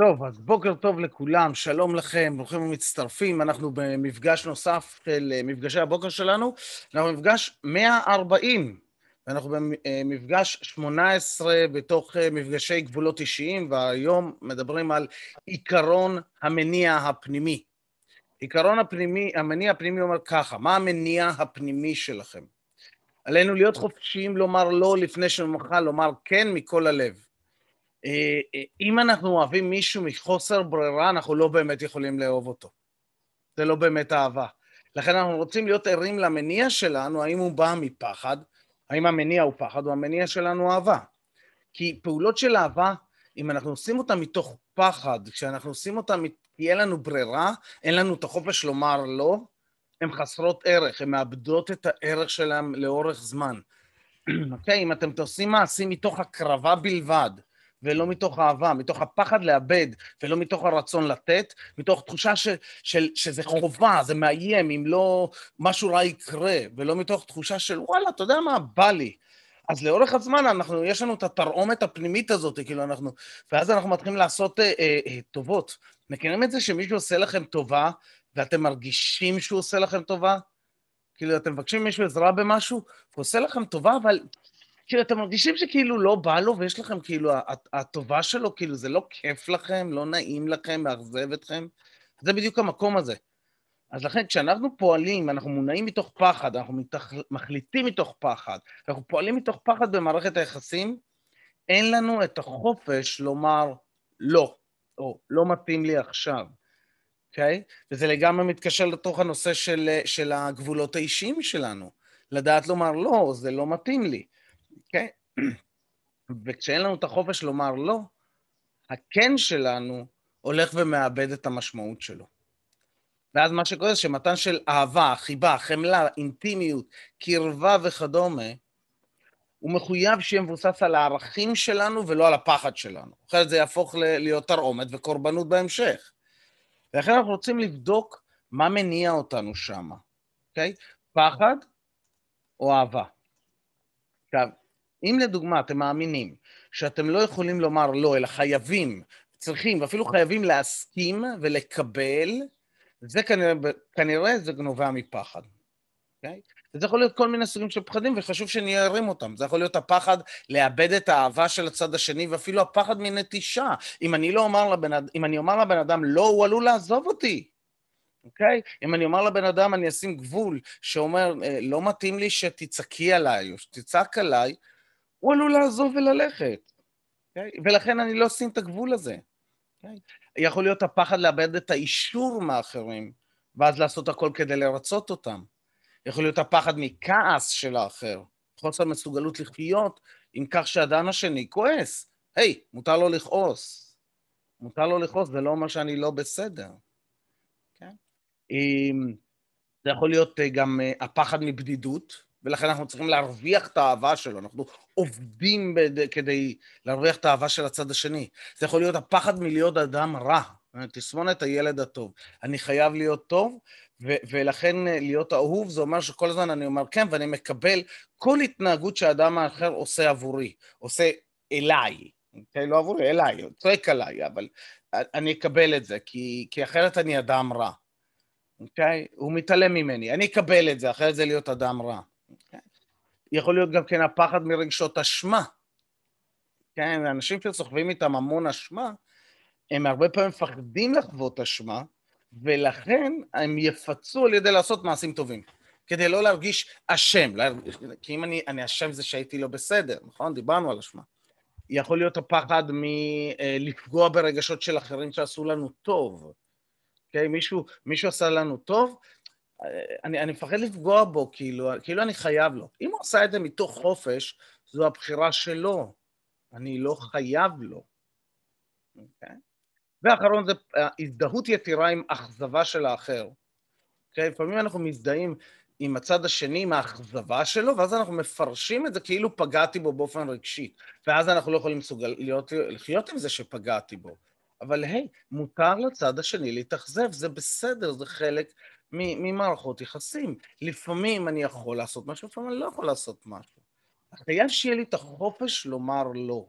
טוב, אז בוקר טוב לכולם, שלום לכם, ברוכים ומצטרפים. אנחנו במפגש נוסף של אה, מפגשי הבוקר שלנו. אנחנו במפגש 140, ואנחנו במפגש 18 בתוך אה, מפגשי גבולות אישיים, והיום מדברים על עיקרון המניע הפנימי. עיקרון הפנימי, המניע הפנימי אומר ככה, מה המניע הפנימי שלכם? עלינו להיות חופשיים לומר לא לפני שנוכל לומר כן מכל הלב. אה, אה, אם אנחנו אוהבים מישהו מחוסר ברירה, אנחנו לא באמת יכולים לאהוב אותו. זה לא באמת אהבה. לכן אנחנו רוצים להיות ערים למניע שלנו, האם הוא בא מפחד, האם המניע הוא פחד או המניע שלנו אהבה. כי פעולות של אהבה, אם אנחנו עושים אותן מתוך פחד, כשאנחנו עושים אותן אין לנו ברירה, אין לנו את החופש לומר לא, הן חסרות ערך, הן מאבדות את הערך שלהן לאורך זמן. אוקיי? okay, אם אתם עושים מעשים מתוך הקרבה בלבד, ולא מתוך אהבה, מתוך הפחד לאבד, ולא מתוך הרצון לתת, מתוך תחושה ש, של, שזה חובה, זה מאיים, אם לא משהו רע יקרה, ולא מתוך תחושה של וואלה, אתה יודע מה, בא לי. אז לאורך הזמן אנחנו, יש לנו את התרעומת הפנימית הזאת, כאילו אנחנו, ואז אנחנו מתחילים לעשות אה, אה, אה, טובות. מכירים את זה שמישהו עושה לכם טובה, ואתם מרגישים שהוא עושה לכם טובה? כאילו, אתם מבקשים ממישהו עזרה במשהו, הוא עושה לכם טובה, אבל כאילו, אתם מרגישים שכאילו לא בא לו, ויש לכם כאילו, הטובה שלו, כאילו, זה לא כיף לכם, לא נעים לכם, מאכזב אתכם. זה בדיוק המקום הזה. אז לכן, כשאנחנו פועלים, אנחנו מונעים מתוך פחד, אנחנו מתח... מחליטים מתוך פחד, אנחנו פועלים מתוך פחד במערכת היחסים, אין לנו את החופש לומר לא, או לא מתאים לי עכשיו, אוקיי? Okay? וזה לגמרי מתקשר לתוך הנושא של, של הגבולות האישיים שלנו. לדעת לומר לא, זה לא מתאים לי. כן? וכשאין לנו את החופש לומר לא, הכן שלנו הולך ומאבד את המשמעות שלו. ואז מה שקורה זה שמתן של אהבה, חיבה, חמלה, אינטימיות, קרבה וכדומה, הוא מחויב שיהיה מבוסס על הערכים שלנו ולא על הפחד שלנו. אחרת זה יהפוך להיות תרעומת וקורבנות בהמשך. ולכן אנחנו רוצים לבדוק מה מניע אותנו שם, אוקיי? פחד או אהבה. עכשיו, אם לדוגמה אתם מאמינים שאתם לא יכולים לומר לא, אלא חייבים, צריכים, ואפילו חייבים להסכים ולקבל, זה כנראה, כנראה זה נובע מפחד. Okay? אוקיי? וזה יכול להיות כל מיני סוגים של פחדים, וחשוב שנהיה ערים אותם. זה יכול להיות הפחד לאבד את האהבה של הצד השני, ואפילו הפחד מנטישה. אם אני לא אומר לבן אם אני אומר לבן אדם, לא, הוא עלול לעזוב אותי. אוקיי? Okay? אם אני אומר לבן אדם, אני אשים גבול שאומר, אה, לא מתאים לי שתצעקי עליי, או שתצעק עליי, הוא עלול לעזוב וללכת. Okay? ולכן אני לא אשים את הגבול הזה. Okay? יכול להיות הפחד לאבד את האישור מאחרים, ואז לעשות הכל כדי לרצות אותם. יכול להיות הפחד מכעס של האחר, חוסר מסוגלות לחיות עם כך שאדם השני כועס. היי, hey, מותר לו לכעוס. מותר לו לכעוס, זה לא אומר שאני לא בסדר. Okay? אמ, זה יכול להיות אה, גם אה, הפחד מבדידות, ולכן אנחנו צריכים להרוויח את האהבה שלו, אנחנו עובדים בד... כדי להרוויח את האהבה של הצד השני. זה יכול להיות הפחד מלהיות אדם רע, תסמונת הילד הטוב. אני חייב להיות טוב, ו- ולכן להיות אהוב זה אומר שכל הזמן אני אומר כן, ואני מקבל כל התנהגות שהאדם האחר עושה עבורי, עושה אליי, אוקיי? לא עבורי, אליי, צועק עליי, אבל אני אקבל את זה, כי, כי אחרת אני אדם רע, אוקיי? הוא מתעלם ממני, אני אקבל את זה, אחרת זה להיות אדם רע. כן? יכול להיות גם כן הפחד מרגשות אשמה. כן, אנשים שסוחבים איתם המון אשמה, הם הרבה פעמים מפחדים לחוות אשמה, ולכן הם יפצו על ידי לעשות מעשים טובים. כדי לא להרגיש אשם, כי אם אני, אני אשם זה שהייתי לא בסדר, נכון? דיברנו על אשמה. יכול להיות הפחד מלפגוע ברגשות של אחרים שעשו לנו טוב. אוקיי? מישהו, מישהו עשה לנו טוב, אני, אני מפחד לפגוע בו, כאילו, כאילו אני חייב לו. אם הוא עשה את זה מתוך חופש, זו הבחירה שלו. אני לא חייב לו. Okay? אוקיי? ואחרון זה הזדהות יתירה עם אכזבה של האחר. Okay? אוקיי? לפעמים אנחנו מזדהים עם הצד השני, עם האכזבה שלו, ואז אנחנו מפרשים את זה כאילו פגעתי בו באופן רגשי. ואז אנחנו לא יכולים מסוגל, להיות, לחיות עם זה שפגעתי בו. אבל היי, hey, מותר לצד השני להתאכזב, זה בסדר, זה חלק ממערכות יחסים. לפעמים אני יכול לעשות משהו, לפעמים אני לא יכול לעשות משהו. חייב שיהיה לי את החופש לומר לא.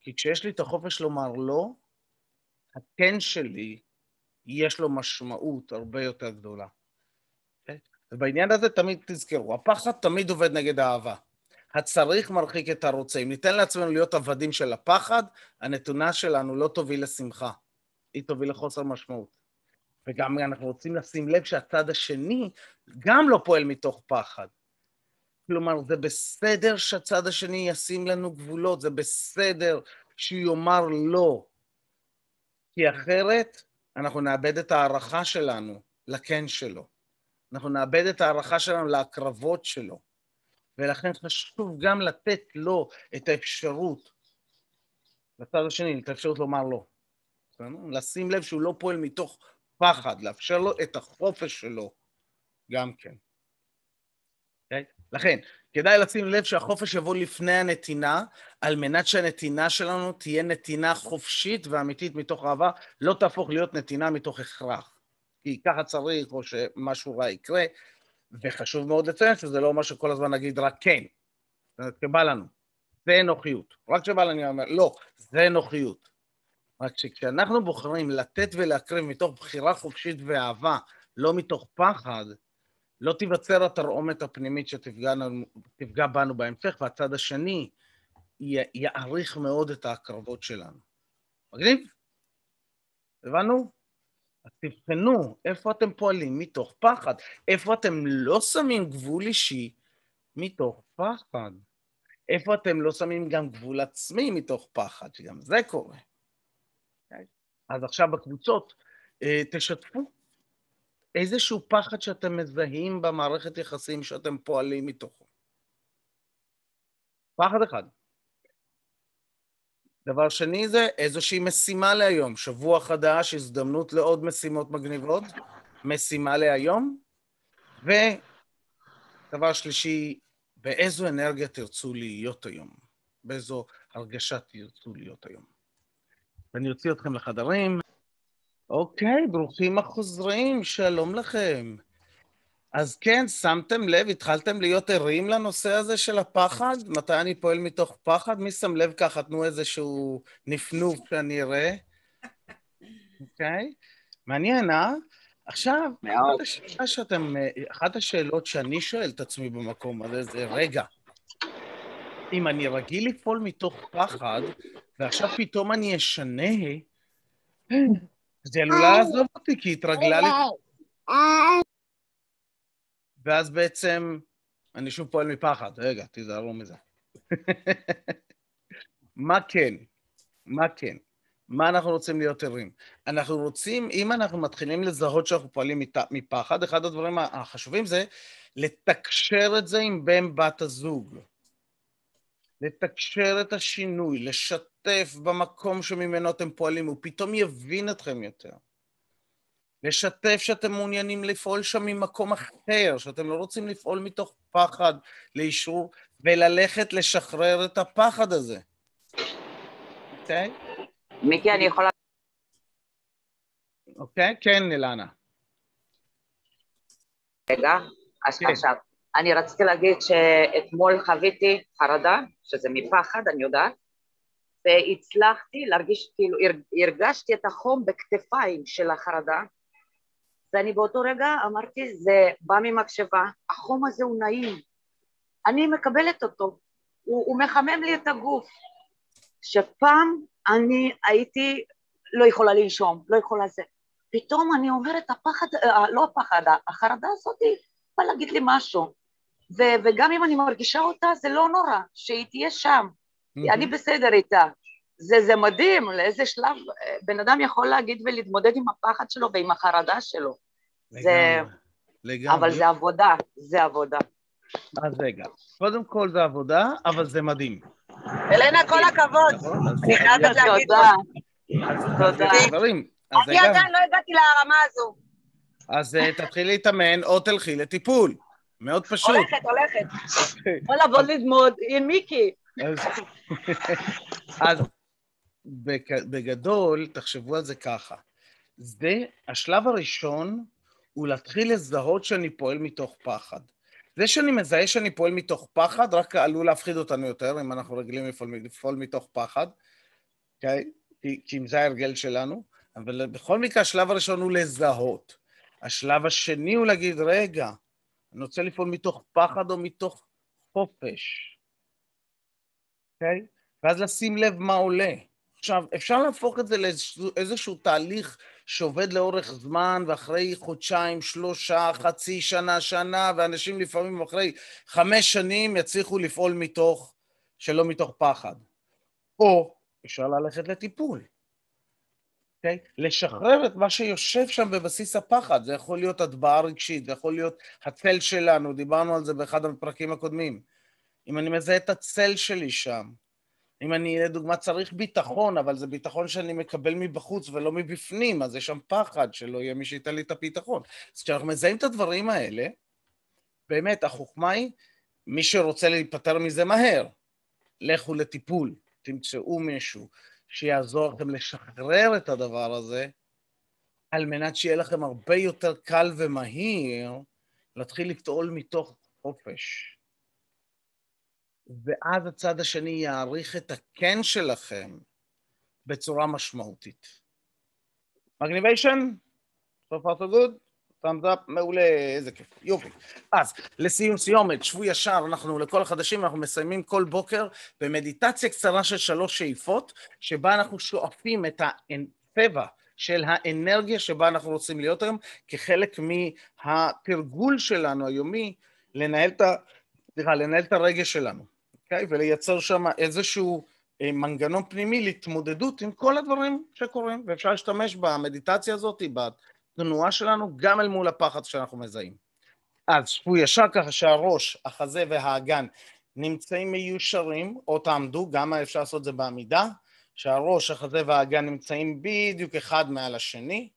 כי כשיש לי את החופש לומר לא, הכן שלי, יש לו משמעות הרבה יותר גדולה. Okay? ובעניין הזה תמיד תזכרו, הפחד תמיד עובד נגד האהבה. הצריך מרחיק את הרוצה. אם ניתן לעצמנו להיות עבדים של הפחד, הנתונה שלנו לא תוביל לשמחה, היא תוביל לחוסר משמעות. וגם אנחנו רוצים לשים לב שהצד השני גם לא פועל מתוך פחד. כלומר, זה בסדר שהצד השני ישים לנו גבולות, זה בסדר שהוא יאמר לא, כי אחרת אנחנו נאבד את ההערכה שלנו לכן שלו. אנחנו נאבד את ההערכה שלנו להקרבות שלו. ולכן חשוב גם לתת לו את האפשרות, לצד השני, את האפשרות לומר לא. לשים לב שהוא לא פועל מתוך פחד, לאפשר לו את החופש שלו גם כן. Okay? אוקיי? לכן, כדאי לשים לב שהחופש יבוא לפני הנתינה, על מנת שהנתינה שלנו תהיה נתינה חופשית ואמיתית מתוך אהבה, לא תהפוך להיות נתינה מתוך הכרח. כי ככה צריך, או שמשהו רע יקרה, וחשוב מאוד לציין שזה לא אומר שכל הזמן נגיד רק כן, זאת אומרת, שבא לנו. זה אנוכיות. רק כשבא לנו, אני אומר, לא, זה אנוכיות. רק שכשאנחנו בוחרים לתת ולהקריב מתוך בחירה חופשית ואהבה, לא מתוך פחד, לא תיווצר התרעומת הפנימית שתפגע בנו בהמשך, והצד השני יעריך מאוד את ההקרבות שלנו. מגניב? הבנו? אז תבחנו איפה אתם פועלים מתוך פחד, איפה אתם לא שמים גבול אישי מתוך פחד, איפה אתם לא שמים גם גבול עצמי מתוך פחד, שגם זה קורה. אז עכשיו בקבוצות, אה, תשתפו איזשהו פחד שאתם מזהים במערכת יחסים שאתם פועלים מתוכו. פחד אחד. דבר שני זה איזושהי משימה להיום, שבוע חדש, הזדמנות לעוד משימות מגניבות, משימה להיום, ודבר שלישי, באיזו אנרגיה תרצו להיות היום, באיזו הרגשה תרצו להיות היום. ואני אוציא אתכם לחדרים. אוקיי, ברוכים החוזרים, שלום לכם. אז כן, שמתם לב, התחלתם להיות ערים לנושא הזה של הפחד? מתי אני פועל מתוך פחד? מי שם לב ככה? תנו איזשהו נפנוף שאני אראה. אוקיי? מעניין, אה? עכשיו, אחת, השאלה שאתם, אחת השאלות שאני שואל את עצמי במקום הזה זה, רגע, אם אני רגיל לפעול מתוך פחד, ועכשיו פתאום אני אשנה, זה עלולה לעזוב אותי, כי התרגלה לי... ואז בעצם אני שוב פועל מפחד. רגע, תיזהרו מזה. מה כן? מה כן? מה אנחנו רוצים להיות ערים? אנחנו רוצים, אם אנחנו מתחילים לזהות שאנחנו פועלים מפחד, אחד הדברים החשובים זה לתקשר את זה עם בן בת הזוג. לתקשר את השינוי, לשתף במקום שממנו אתם פועלים, הוא פתאום יבין אתכם יותר. לשתף שאתם מעוניינים לפעול שם ממקום אחר, שאתם לא רוצים לפעול מתוך פחד לאישור, וללכת לשחרר את הפחד הזה. אוקיי? מיקי, אני יכולה... אוקיי? כן, אילנה. רגע, אז כן. עכשיו. אני רציתי להגיד שאתמול חוויתי חרדה, שזה מפחד, אני יודעת, והצלחתי להרגיש, כאילו הרגשתי את החום בכתפיים של החרדה, ואני באותו רגע אמרתי, זה בא ממקשבה, החום הזה הוא נעים, אני מקבלת אותו, הוא, הוא מחמם לי את הגוף. שפעם אני הייתי לא יכולה לנשום, לא יכולה זה. פתאום אני אומרת, הפחד, אה, לא הפחד, החרדה הזאת בא להגיד לי משהו. ו- וגם אם אני מרגישה אותה, זה לא נורא, שהיא תהיה שם. Mm-hmm. אני בסדר איתה. זה, זה מדהים, לאיזה שלב אה, בן אדם יכול להגיד ולהתמודד עם הפחד שלו ועם החרדה שלו. לגמרי, זה... לגמרי. אבל זה עבודה, זה עבודה. אז רגע, קודם כל זה עבודה, אבל זה מדהים. אלנה, כל הכבוד. נכון, אני חייבת להגיד תודה. אני עדיין לא הגעתי לרמה הזו. אז אה, תתחילי להתאמן או תלכי לטיפול. מאוד פשוט. הולכת, הולכת. בוא לבוא ללמוד עם מיקי. אז בגדול, תחשבו על זה ככה. זה, השלב הראשון הוא להתחיל לזהות שאני פועל מתוך פחד. זה שאני מזהה שאני פועל מתוך פחד, רק עלול להפחיד אותנו יותר, אם אנחנו רגילים לפעול, לפעול מתוך פחד, okay? כי, כי אם זה ההרגל שלנו. אבל בכל מקרה, השלב הראשון הוא לזהות. השלב השני הוא להגיד, רגע, אני רוצה לפעול מתוך פחד או מתוך חופש, אוקיי? Okay? ואז לשים לב מה עולה. עכשיו, אפשר להפוך את זה לאיזשהו תהליך שעובד לאורך זמן, ואחרי חודשיים, שלושה, חצי שנה, שנה, ואנשים לפעמים אחרי חמש שנים יצליחו לפעול מתוך, שלא מתוך פחד. או אפשר ללכת לטיפול. Okay? אוקיי? לשחרר את מה שיושב שם בבסיס הפחד, זה יכול להיות הטבעה רגשית, זה יכול להיות הצל שלנו, דיברנו על זה באחד הפרקים הקודמים. אם אני מזהה את הצל שלי שם, אם אני, לדוגמה, צריך ביטחון, אבל זה ביטחון שאני מקבל מבחוץ ולא מבפנים, אז יש שם פחד שלא יהיה מי שייתן לי את הביטחון. אז כשאנחנו מזהים את הדברים האלה, באמת, החוכמה היא, מי שרוצה להיפטר מזה מהר, לכו לטיפול, תמצאו מישהו שיעזור לכם לשחרר את הדבר הזה, על מנת שיהיה לכם הרבה יותר קל ומהיר להתחיל לטעול מתוך חופש. ואז הצד השני יעריך את הכן שלכם בצורה משמעותית. מגניביישן? So far so good? Thumbs up, מעולה, איזה כיף, יופי. אז לסיום סיומת, שבו ישר, אנחנו לכל החדשים, אנחנו מסיימים כל בוקר במדיטציה קצרה של שלוש שאיפות, שבה אנחנו שואפים את הצבע של האנרגיה שבה אנחנו רוצים להיות היום, כחלק מהתרגול שלנו היומי, לנהל את, ה... סליחה, לנהל את הרגש שלנו. אוקיי? ולייצר שם איזשהו אה, מנגנון פנימי להתמודדות עם כל הדברים שקורים, ואפשר להשתמש במדיטציה הזאת, בתנועה שלנו, גם אל מול הפחד שאנחנו מזהים. אז שבו ישר ככה שהראש, החזה והאגן נמצאים מיושרים, או תעמדו, גם אפשר לעשות את זה בעמידה, שהראש, החזה והאגן נמצאים בדיוק אחד מעל השני,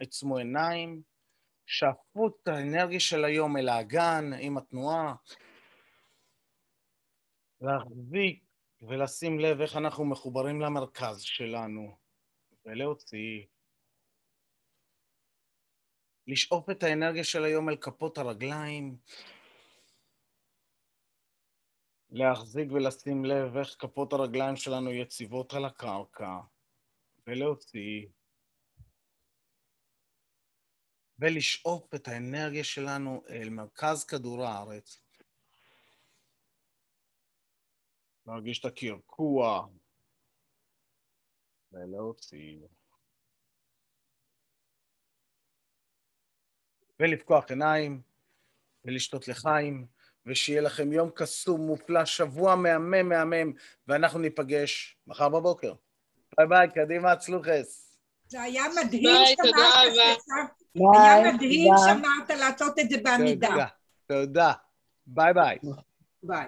עצמו עיניים, שאפו את האנרגיה של היום אל האגן עם התנועה, להחזיק ולשים לב איך אנחנו מחוברים למרכז שלנו, ולהוציא. לשאוף את האנרגיה של היום אל כפות הרגליים, להחזיק ולשים לב איך כפות הרגליים שלנו יציבות על הקרקע, ולהוציא. ולשאוף את האנרגיה שלנו אל מרכז כדור הארץ. להרגיש את הקרקוע ולהוציא. ולפקוח עיניים ולשתות לחיים, ושיהיה לכם יום קסום, מופלא, שבוע מהמם מהמם, ואנחנו ניפגש מחר בבוקר. ביי ביי, קדימה, צלוחס. זה היה מדהים שאמרת, היה מדהים שאמרת לעשות את זה בעמידה. תודה, תודה. ביי ביי. ביי.